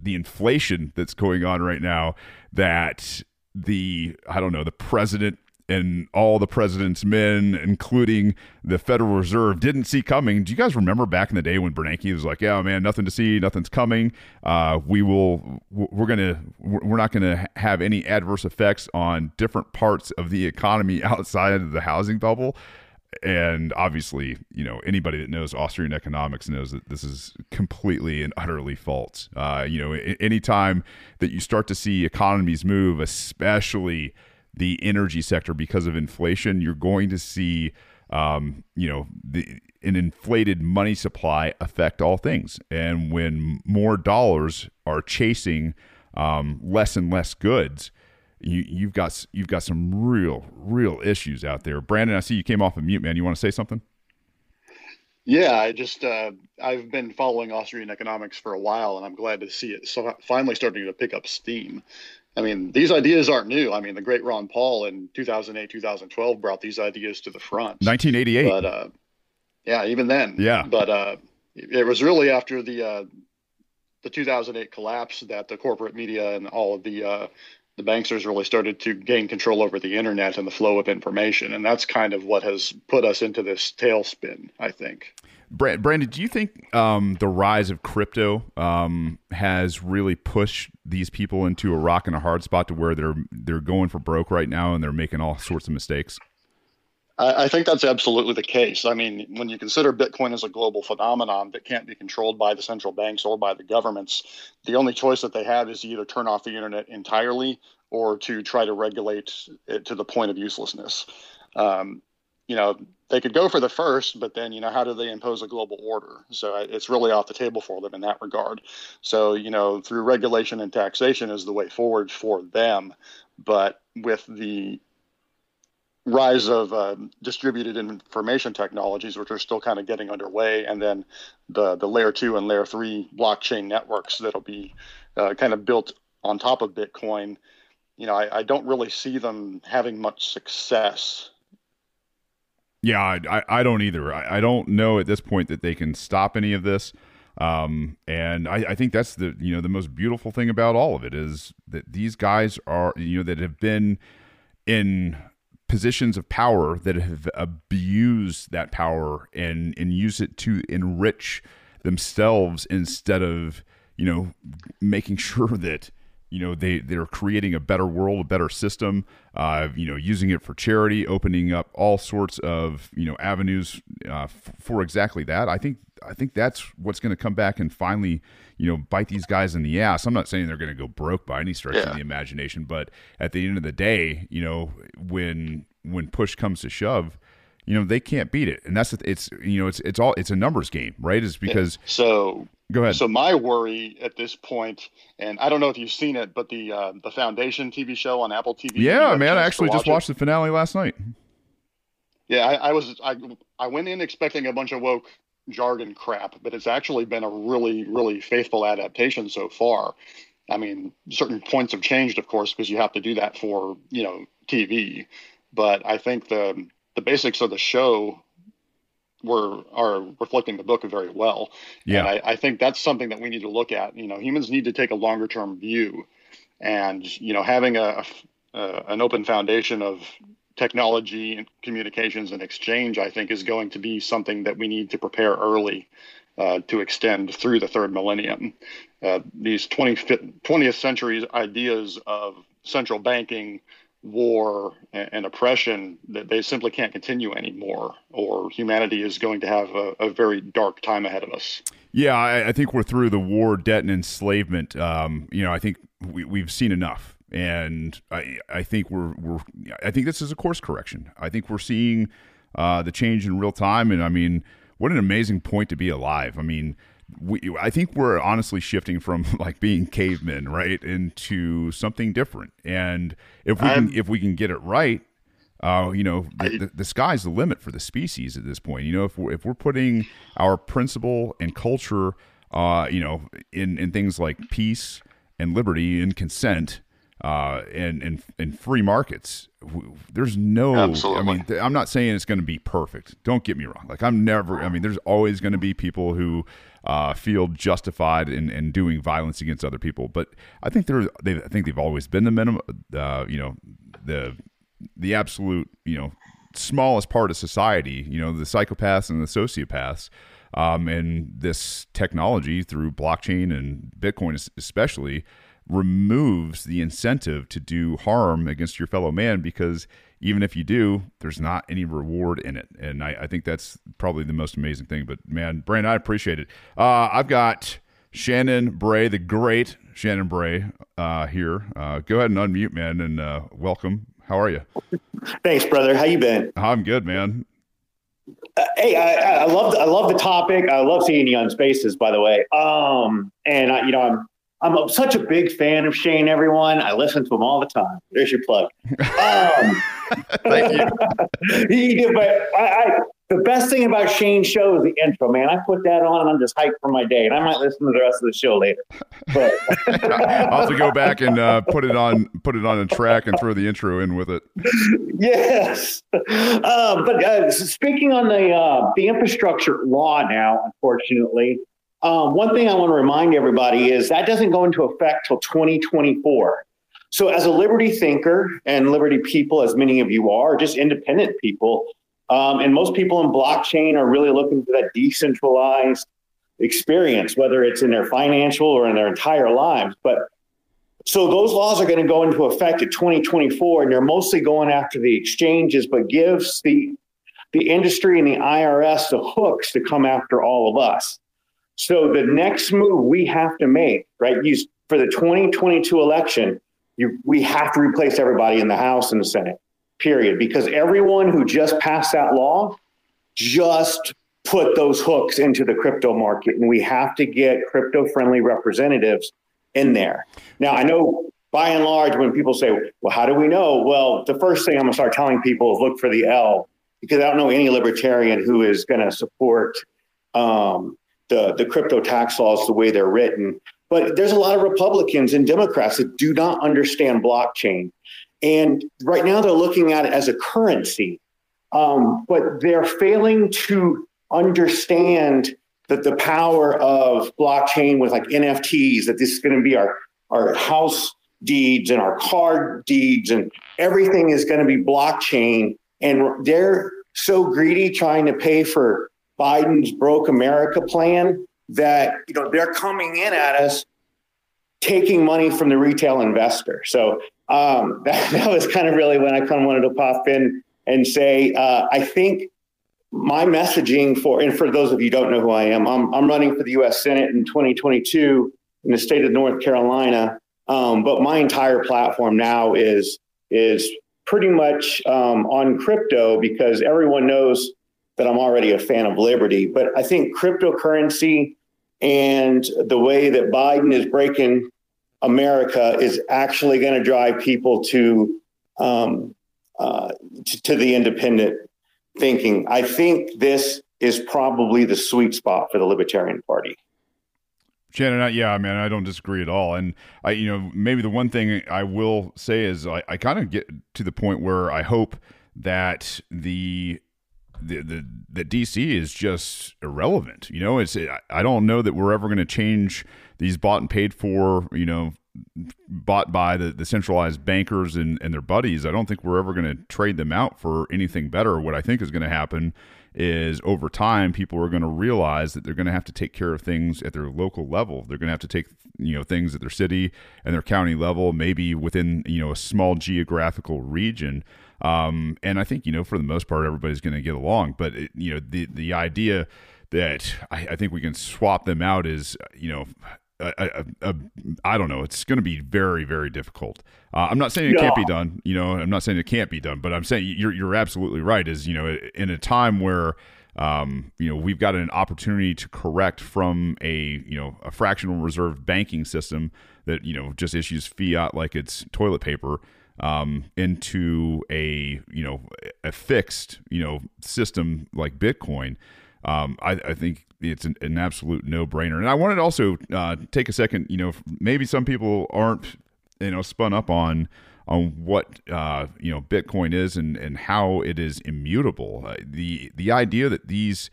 the inflation that's going on right now, that the I don't know the president and all the president's men, including the Federal Reserve, didn't see coming. Do you guys remember back in the day when Bernanke was like, "Yeah, man, nothing to see, nothing's coming. Uh, we will, we're gonna, we're not gonna have any adverse effects on different parts of the economy outside of the housing bubble." And obviously, you know, anybody that knows Austrian economics knows that this is completely and utterly false. Uh, you know, anytime that you start to see economies move, especially the energy sector because of inflation, you're going to see, um, you know, the, an inflated money supply affect all things. And when more dollars are chasing um, less and less goods, you, you've got you've got some real real issues out there. Brandon, I see you came off of mute, man. You want to say something? Yeah, I just uh, I've been following Austrian economics for a while, and I'm glad to see it so finally starting to pick up steam. I mean, these ideas aren't new. I mean, the great Ron Paul in 2008, 2012 brought these ideas to the front. 1988. But uh, yeah, even then. Yeah. But uh, it was really after the uh, the 2008 collapse that the corporate media and all of the uh, the banksters really started to gain control over the internet and the flow of information, and that's kind of what has put us into this tailspin. I think. Brandon, do you think um, the rise of crypto um, has really pushed these people into a rock and a hard spot to where they're they're going for broke right now and they're making all sorts of mistakes? I, I think that's absolutely the case. I mean, when you consider Bitcoin as a global phenomenon that can't be controlled by the central banks or by the governments, the only choice that they have is to either turn off the internet entirely or to try to regulate it to the point of uselessness. Um, you know, they could go for the first, but then, you know, how do they impose a global order? So it's really off the table for them in that regard. So, you know, through regulation and taxation is the way forward for them. But with the rise of uh, distributed information technologies, which are still kind of getting underway, and then the the layer two and layer three blockchain networks that'll be uh, kind of built on top of Bitcoin. You know, I, I don't really see them having much success yeah, I, I don't either. I, I don't know at this point that they can stop any of this. Um, and I, I think that's the you know the most beautiful thing about all of it is that these guys are you know that have been in positions of power that have abused that power and and use it to enrich themselves instead of you know making sure that you know they they're creating a better world a better system uh, you know using it for charity opening up all sorts of you know avenues uh, f- for exactly that. I think i think that's what's going to come back and finally you know bite these guys in the ass i'm not saying they're going to go broke by any stretch yeah. of the imagination but at the end of the day you know when when push comes to shove you know they can't beat it and that's it's you know it's it's all it's a numbers game right is because yeah. so go ahead so my worry at this point and i don't know if you've seen it but the uh, the foundation tv show on apple tv yeah man i actually just watched it? the finale last night yeah I, I, was I, I went in expecting a bunch of woke jargon crap but it's actually been a really really faithful adaptation so far i mean certain points have changed of course because you have to do that for you know tv but i think the the basics of the show were are reflecting the book very well. Yeah, and I, I think that's something that we need to look at. You know, humans need to take a longer term view, and you know, having a, a an open foundation of technology and communications and exchange, I think, is going to be something that we need to prepare early uh, to extend through the third millennium. Uh, these 20, 20th century ideas of central banking, war and, oppression that they simply can't continue anymore, or humanity is going to have a, a very dark time ahead of us. Yeah, I, I, think we're through the war, debt, and enslavement. Um, you know, I think we, we've seen enough, and I, I think we're, we're, I think this is a course correction. I think we're seeing uh, the change in real time, and I mean, what an amazing point to be alive. I mean, we, I think we're honestly shifting from like being cavemen, right, into something different. And if we can, if we can get it right, uh, you know, the, the, the, sky's the limit for the species at this point. You know, if we're, if we're putting our principle and culture, uh, you know, in in things like peace and liberty and consent, uh, and and and free markets. There's no. Absolutely. I mean, I'm not saying it's going to be perfect. Don't get me wrong. Like I'm never. I mean, there's always going to be people who uh, feel justified in, in doing violence against other people. But I think they're. They, I think they've always been the minimum. Uh, you know, the the absolute you know smallest part of society. You know, the psychopaths and the sociopaths. Um, and this technology through blockchain and Bitcoin, especially, removes the incentive to do harm against your fellow man because even if you do, there's not any reward in it. And I, I think that's probably the most amazing thing. But man, Brandon, I appreciate it. Uh, I've got Shannon Bray, the great Shannon Bray, uh, here. Uh, go ahead and unmute, man, and uh, welcome. How are you? Thanks, brother. How you been? I'm good, man. Uh, hey, I, I love I love the topic. I love seeing you on Spaces, by the way. Um, and I, you know, I'm I'm such a big fan of Shane. Everyone, I listen to him all the time. There's your plug. Um, Thank you. he did, but I, I, the best thing about Shane's show is the intro, man. I put that on and I'm just hyped for my day, and I might listen to the rest of the show later. But I'll have to go back and uh, put it on put it on a track and throw the intro in with it. yes, um, but uh, speaking on the uh, the infrastructure law now, unfortunately, um, one thing I want to remind everybody is that doesn't go into effect till 2024. So, as a liberty thinker and liberty people, as many of you are, just independent people, um, and most people in blockchain are really looking for that decentralized experience, whether it's in their financial or in their entire lives. But so those laws are going to go into effect at 2024, and they're mostly going after the exchanges, but gives the the industry and the IRS the hooks to come after all of us. So the next move we have to make, right, use for the 2022 election, you, we have to replace everybody in the House and the Senate, period. Because everyone who just passed that law just put those hooks into the crypto market, and we have to get crypto friendly representatives in there. Now, I know by and large, when people say, well, how do we know? Well, the first thing I'm going to start telling people is look for the L, because I don't know any libertarian who is going to support um, the, the crypto tax laws the way they're written. But there's a lot of Republicans and Democrats that do not understand blockchain. And right now they're looking at it as a currency, um, but they're failing to understand that the power of blockchain with like NFTs, that this is going to be our, our house deeds and our car deeds and everything is going to be blockchain. And they're so greedy trying to pay for Biden's broke America plan that you know they're coming in at us taking money from the retail investor. So um, that, that, was kind of really when I kind of wanted to pop in and say uh, I think my messaging for and for those of you don't know who I am, I'm, I'm running for the U.S. Senate in 2022 in the state of North Carolina. Um, but my entire platform now is is pretty much um, on crypto because everyone knows that I'm already a fan of liberty. But I think cryptocurrency and the way that Biden is breaking America is actually going to drive people to, um, uh, to, to the independent thinking. I think this is probably the sweet spot for the Libertarian Party. Shannon, yeah, I mean, I don't disagree at all. And I, you know, maybe the one thing I will say is I, I kind of get to the point where I hope that the the, the that DC is just irrelevant. You know, it's I don't know that we're ever going to change these bought and paid for. You know, bought by the, the centralized bankers and, and their buddies. I don't think we're ever going to trade them out for anything better. What I think is going to happen is over time people are going to realize that they're going to have to take care of things at their local level. They're going to have to take you know things at their city and their county level, maybe within you know a small geographical region. Um, and I think you know for the most part everybody's going to get along. But it, you know the the idea that I, I, think we can swap them out is you know. A, a, a, I don't know. It's going to be very, very difficult. Uh, I'm not saying it can't be done. You know, I'm not saying it can't be done, but I'm saying you're you're absolutely right. Is you know, in a time where um, you know we've got an opportunity to correct from a you know a fractional reserve banking system that you know just issues fiat like it's toilet paper um, into a you know a fixed you know system like Bitcoin, um, I, I, think it's an, an absolute no brainer. And I wanted to also uh, take a second. You know, maybe some people aren't you know spun up on on what uh, you know Bitcoin is and and how it is immutable. Uh, the the idea that these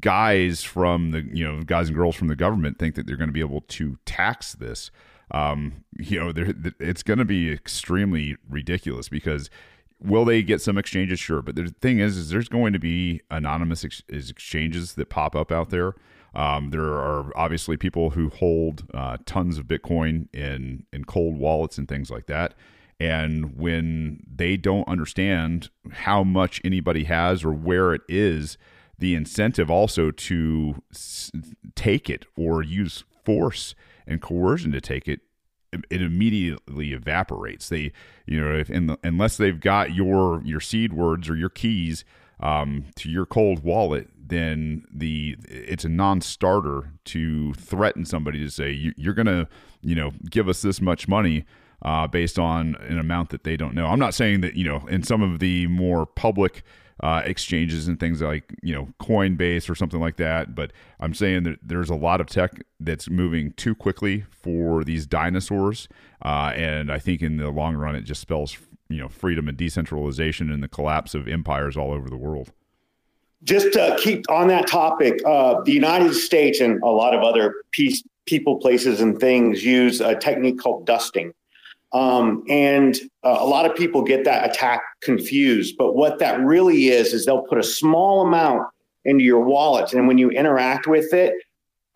guys from the you know guys and girls from the government think that they're going to be able to tax this um, you know, it's going to be extremely ridiculous because will they get some exchanges? Sure, but the thing is, is there's going to be anonymous ex- exchanges that pop up out there. Um, there are obviously people who hold uh, tons of Bitcoin in in cold wallets and things like that. And when they don't understand how much anybody has or where it is, the incentive also to s- take it or use force and coercion to take it it immediately evaporates. They, you know, if the, unless they've got your your seed words or your keys um, to your cold wallet, then the it's a non-starter to threaten somebody to say you, you're going to, you know, give us this much money uh, based on an amount that they don't know. I'm not saying that you know in some of the more public uh, exchanges and things like you know Coinbase or something like that. But I'm saying that there's a lot of tech that's moving too quickly for these dinosaurs, uh, and I think in the long run it just spells you know freedom and decentralization and the collapse of empires all over the world. Just to keep on that topic, uh, the United States and a lot of other piece, people, places, and things use a technique called dusting. Um, and uh, a lot of people get that attack confused. But what that really is, is they'll put a small amount into your wallet. And when you interact with it,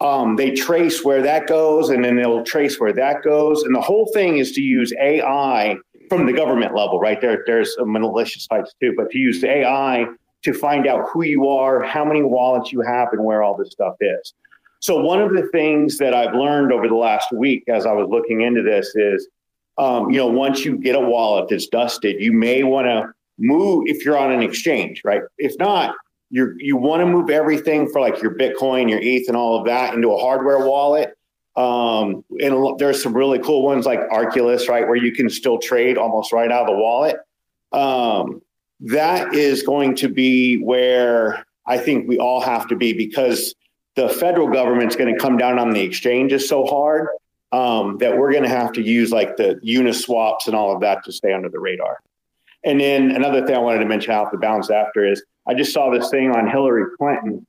um, they trace where that goes and then they'll trace where that goes. And the whole thing is to use AI from the government level, right? There, there's malicious sites too, but to use AI to find out who you are, how many wallets you have, and where all this stuff is. So, one of the things that I've learned over the last week as I was looking into this is um, you know, once you get a wallet that's dusted, you may want to move if you're on an exchange, right? If not, you you want to move everything for like your Bitcoin, your ETH, and all of that into a hardware wallet. Um, and there's some really cool ones like Arculus, right, where you can still trade almost right out of the wallet. Um, that is going to be where I think we all have to be because the federal government's going to come down on the exchanges so hard um, that we're going to have to use like the Uniswaps and all of that to stay under the radar. And then another thing I wanted to mention out the bounds after is I just saw this thing on Hillary Clinton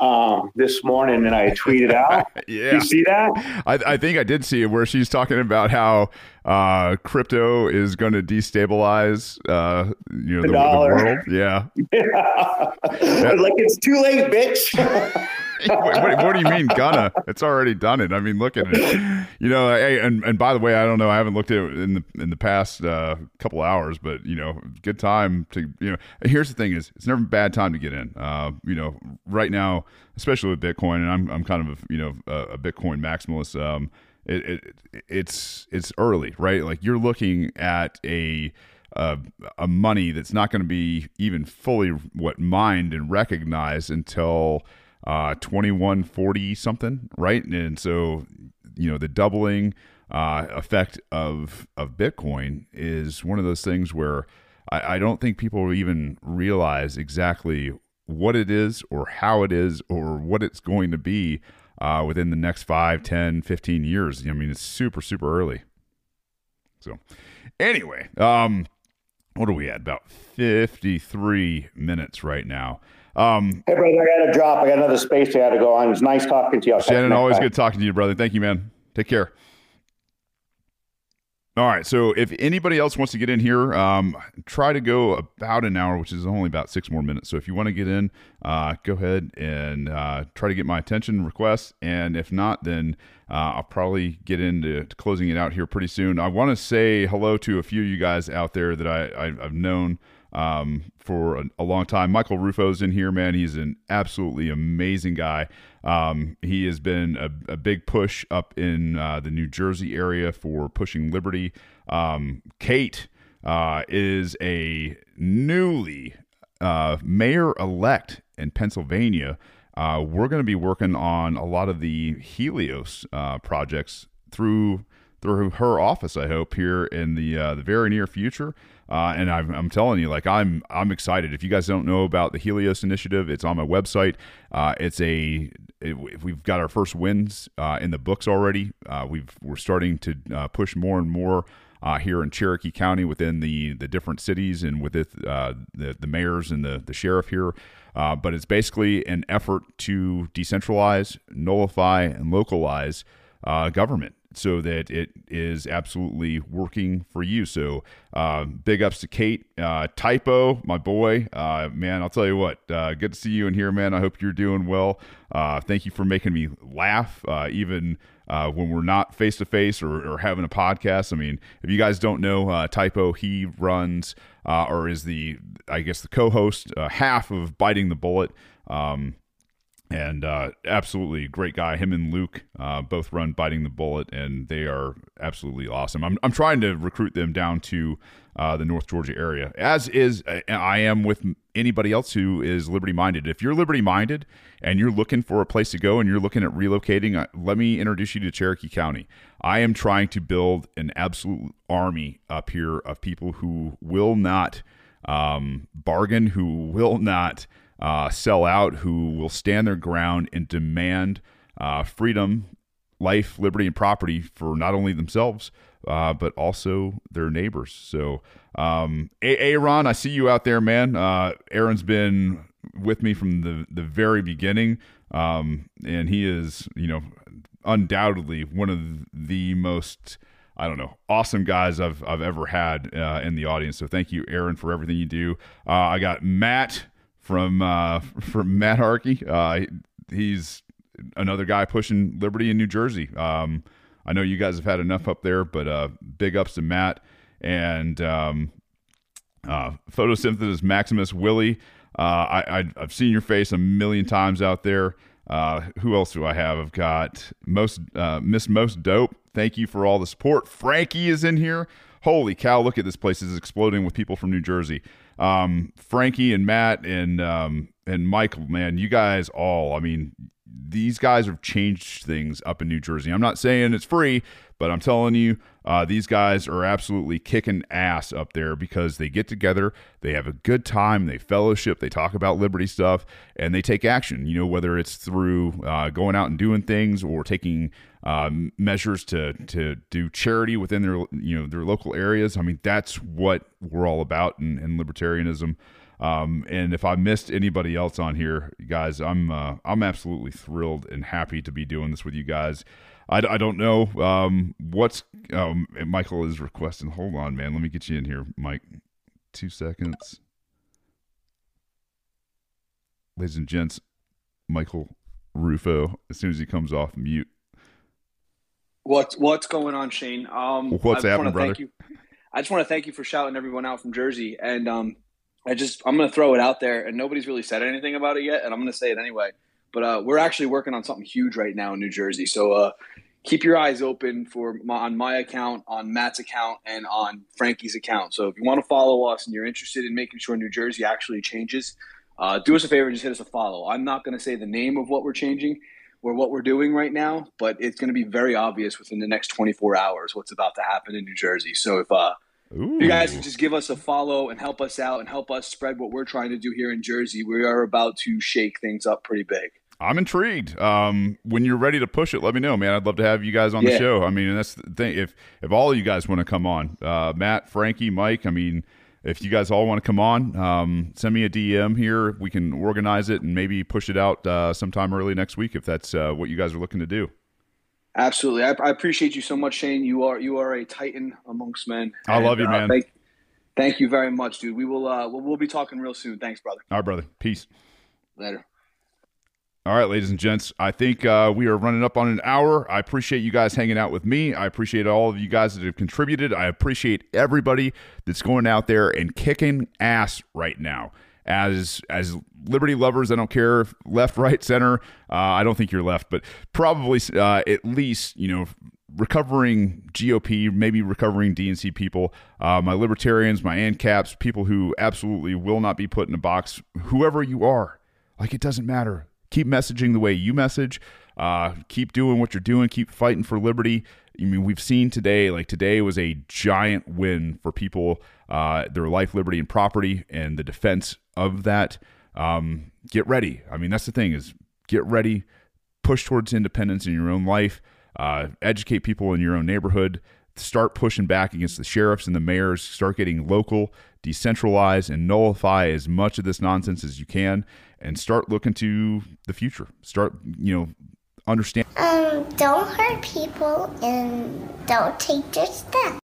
um, this morning and I tweeted out. yeah. You see that? I, I, think I did see it where she's talking about how uh, crypto is going to destabilize uh, you know, the, the, the world. Yeah. yeah. like it's too late, bitch. what, what, do you mean gonna? It's already done it. I mean, look at it. You know, hey, and and by the way, I don't know. I haven't looked at it in the in the past uh, couple hours, but you know, good time to you know. Here's the thing: is it's never a bad time to get in. Uh, you know, right now, especially with Bitcoin, and I'm I'm kind of a, you know a, a Bitcoin maximalist. Um, it, it it's it's early, right? Like you're looking at a uh, a money that's not going to be even fully what mined and recognized until uh, 2140 something, right? And so, you know, the doubling uh, effect of of Bitcoin is one of those things where I, I don't think people even realize exactly what it is or how it is or what it's going to be uh, within the next 5 10 15 years. I mean it's super super early. So anyway um what are we at? About 53 minutes right now um, hey, brother, I got to drop. I got another space I got to go on. It's nice talking to you. I'll Shannon, always time. good talking to you, brother. Thank you, man. Take care. All right. So if anybody else wants to get in here, um, try to go about an hour, which is only about six more minutes. So if you want to get in, uh, go ahead and uh, try to get my attention requests. And if not, then uh, I'll probably get into closing it out here pretty soon. I want to say hello to a few of you guys out there that I, I, have known um, for a, a, long time. Michael Rufo's in here, man. He's an absolutely amazing guy. Um, he has been a, a, big push up in uh, the New Jersey area for pushing liberty. Um, Kate uh, is a newly uh, mayor elect in Pennsylvania. Uh, we're going to be working on a lot of the Helios uh, projects through through her office. I hope here in the uh, the very near future. Uh, and I'm, I'm, telling you, like I'm I'm excited. If you guys don't know about the Helios Initiative, it's on my website. Uh, it's a it, we've got our first wins uh, in the books already. Uh, we've we're starting to uh, push more and more. Uh, here in Cherokee County, within the the different cities, and with it, the the mayors and the the sheriff here, but it's basically an effort to decentralize, nullify, and localize government so that it is absolutely working for you. So uh, big ups to Kate, uh, Typo, my boy, uh, man. I'll tell you what, uh, good to see you in here, man. I hope you're doing well. Uh, thank you for making me laugh, uh, even. Uh, when we're not face to face or having a podcast. I mean, if you guys don't know uh, Typo, he runs uh, or is the, I guess, the co host, half of Biting the Bullet. Um, and uh, absolutely great guy. Him and Luke uh, both run Biting the Bullet, and they are absolutely awesome. I'm, I'm trying to recruit them down to uh, the North Georgia area, as is uh, I am with anybody else who is liberty minded. If you're liberty minded and you're looking for a place to go and you're looking at relocating, uh, let me introduce you to Cherokee County. I am trying to build an absolute army up here of people who will not um, bargain, who will not uh, sell out, who will stand their ground and demand uh, freedom, life, liberty, and property for not only themselves, uh, but also their neighbors. So, um, Aaron, I see you out there, man. Uh, Aaron's been with me from the, the very beginning, um, and he is, you know, undoubtedly one of the most. I don't know, awesome guys I've I've ever had uh, in the audience. So thank you, Aaron, for everything you do. Uh, I got Matt from uh, from Matt Harkey. Uh, he's another guy pushing liberty in New Jersey. Um, I know you guys have had enough up there, but uh, big ups to Matt and um, uh, photosynthesis Maximus Willie. Uh, I, I have seen your face a million times out there. Uh, who else do I have? I've got most uh, Miss Most Dope. Thank you for all the support. Frankie is in here. Holy cow! Look at this place is exploding with people from New Jersey um, Frankie and Matt and um, and Michael, man, you guys all. I mean, these guys have changed things up in New Jersey. I'm not saying it's free, but I'm telling you, uh, these guys are absolutely kicking ass up there because they get together, they have a good time, they fellowship, they talk about liberty stuff, and they take action. You know, whether it's through uh, going out and doing things or taking um, measures to to do charity within their you know their local areas. I mean, that's what we're all about in, in libertarianism. Um, and if I missed anybody else on here, guys, I'm uh, I'm absolutely thrilled and happy to be doing this with you guys. I, I don't know um, what's um, Michael is requesting. Hold on, man. Let me get you in here, Mike. Two seconds, ladies and gents. Michael Rufo. As soon as he comes off mute, What's what's going on, Shane? Um, what's happening, brother? You, I just want to thank you for shouting everyone out from Jersey, and um, I just I'm going to throw it out there, and nobody's really said anything about it yet, and I'm going to say it anyway. But uh, we're actually working on something huge right now in New Jersey, so uh, keep your eyes open for my, on my account, on Matt's account, and on Frankie's account. So if you want to follow us and you're interested in making sure New Jersey actually changes, uh, do us a favor and just hit us a follow. I'm not going to say the name of what we're changing or what we're doing right now, but it's going to be very obvious within the next 24 hours what's about to happen in New Jersey. So if uh, you guys can just give us a follow and help us out and help us spread what we're trying to do here in Jersey, we are about to shake things up pretty big. I'm intrigued. Um, when you're ready to push it, let me know, man. I'd love to have you guys on yeah. the show. I mean, that's the thing. If if all of you guys want to come on, uh, Matt, Frankie, Mike, I mean, if you guys all want to come on, um, send me a DM here. We can organize it and maybe push it out uh, sometime early next week if that's uh, what you guys are looking to do. Absolutely, I, I, appreciate you so much, Shane. You are you are a titan amongst men. I love you, uh, man. Thank, thank, you very much, dude. We will uh, we'll, we'll be talking real soon. Thanks, brother. All right, brother. Peace. Later. All right, ladies and gents, I think uh, we are running up on an hour. I appreciate you guys hanging out with me. I appreciate all of you guys that have contributed. I appreciate everybody that's going out there and kicking ass right now. As as liberty lovers, I don't care if left, right, center. Uh, I don't think you're left, but probably uh, at least you know recovering GOP, maybe recovering DNC people, uh, my libertarians, my ANCAPs, people who absolutely will not be put in a box. Whoever you are, like it doesn't matter keep messaging the way you message. Uh, keep doing what you're doing. Keep fighting for liberty. I mean, we've seen today, like today was a giant win for people, uh, their life, liberty, and property, and the defense of that. Um, get ready. I mean, that's the thing is get ready, push towards independence in your own life, uh, educate people in your own neighborhood, start pushing back against the sheriffs and the mayors, start getting local, decentralize, and nullify as much of this nonsense as you can and start looking to the future. Start, you know, understand. Um, don't hurt people and don't take their stuff.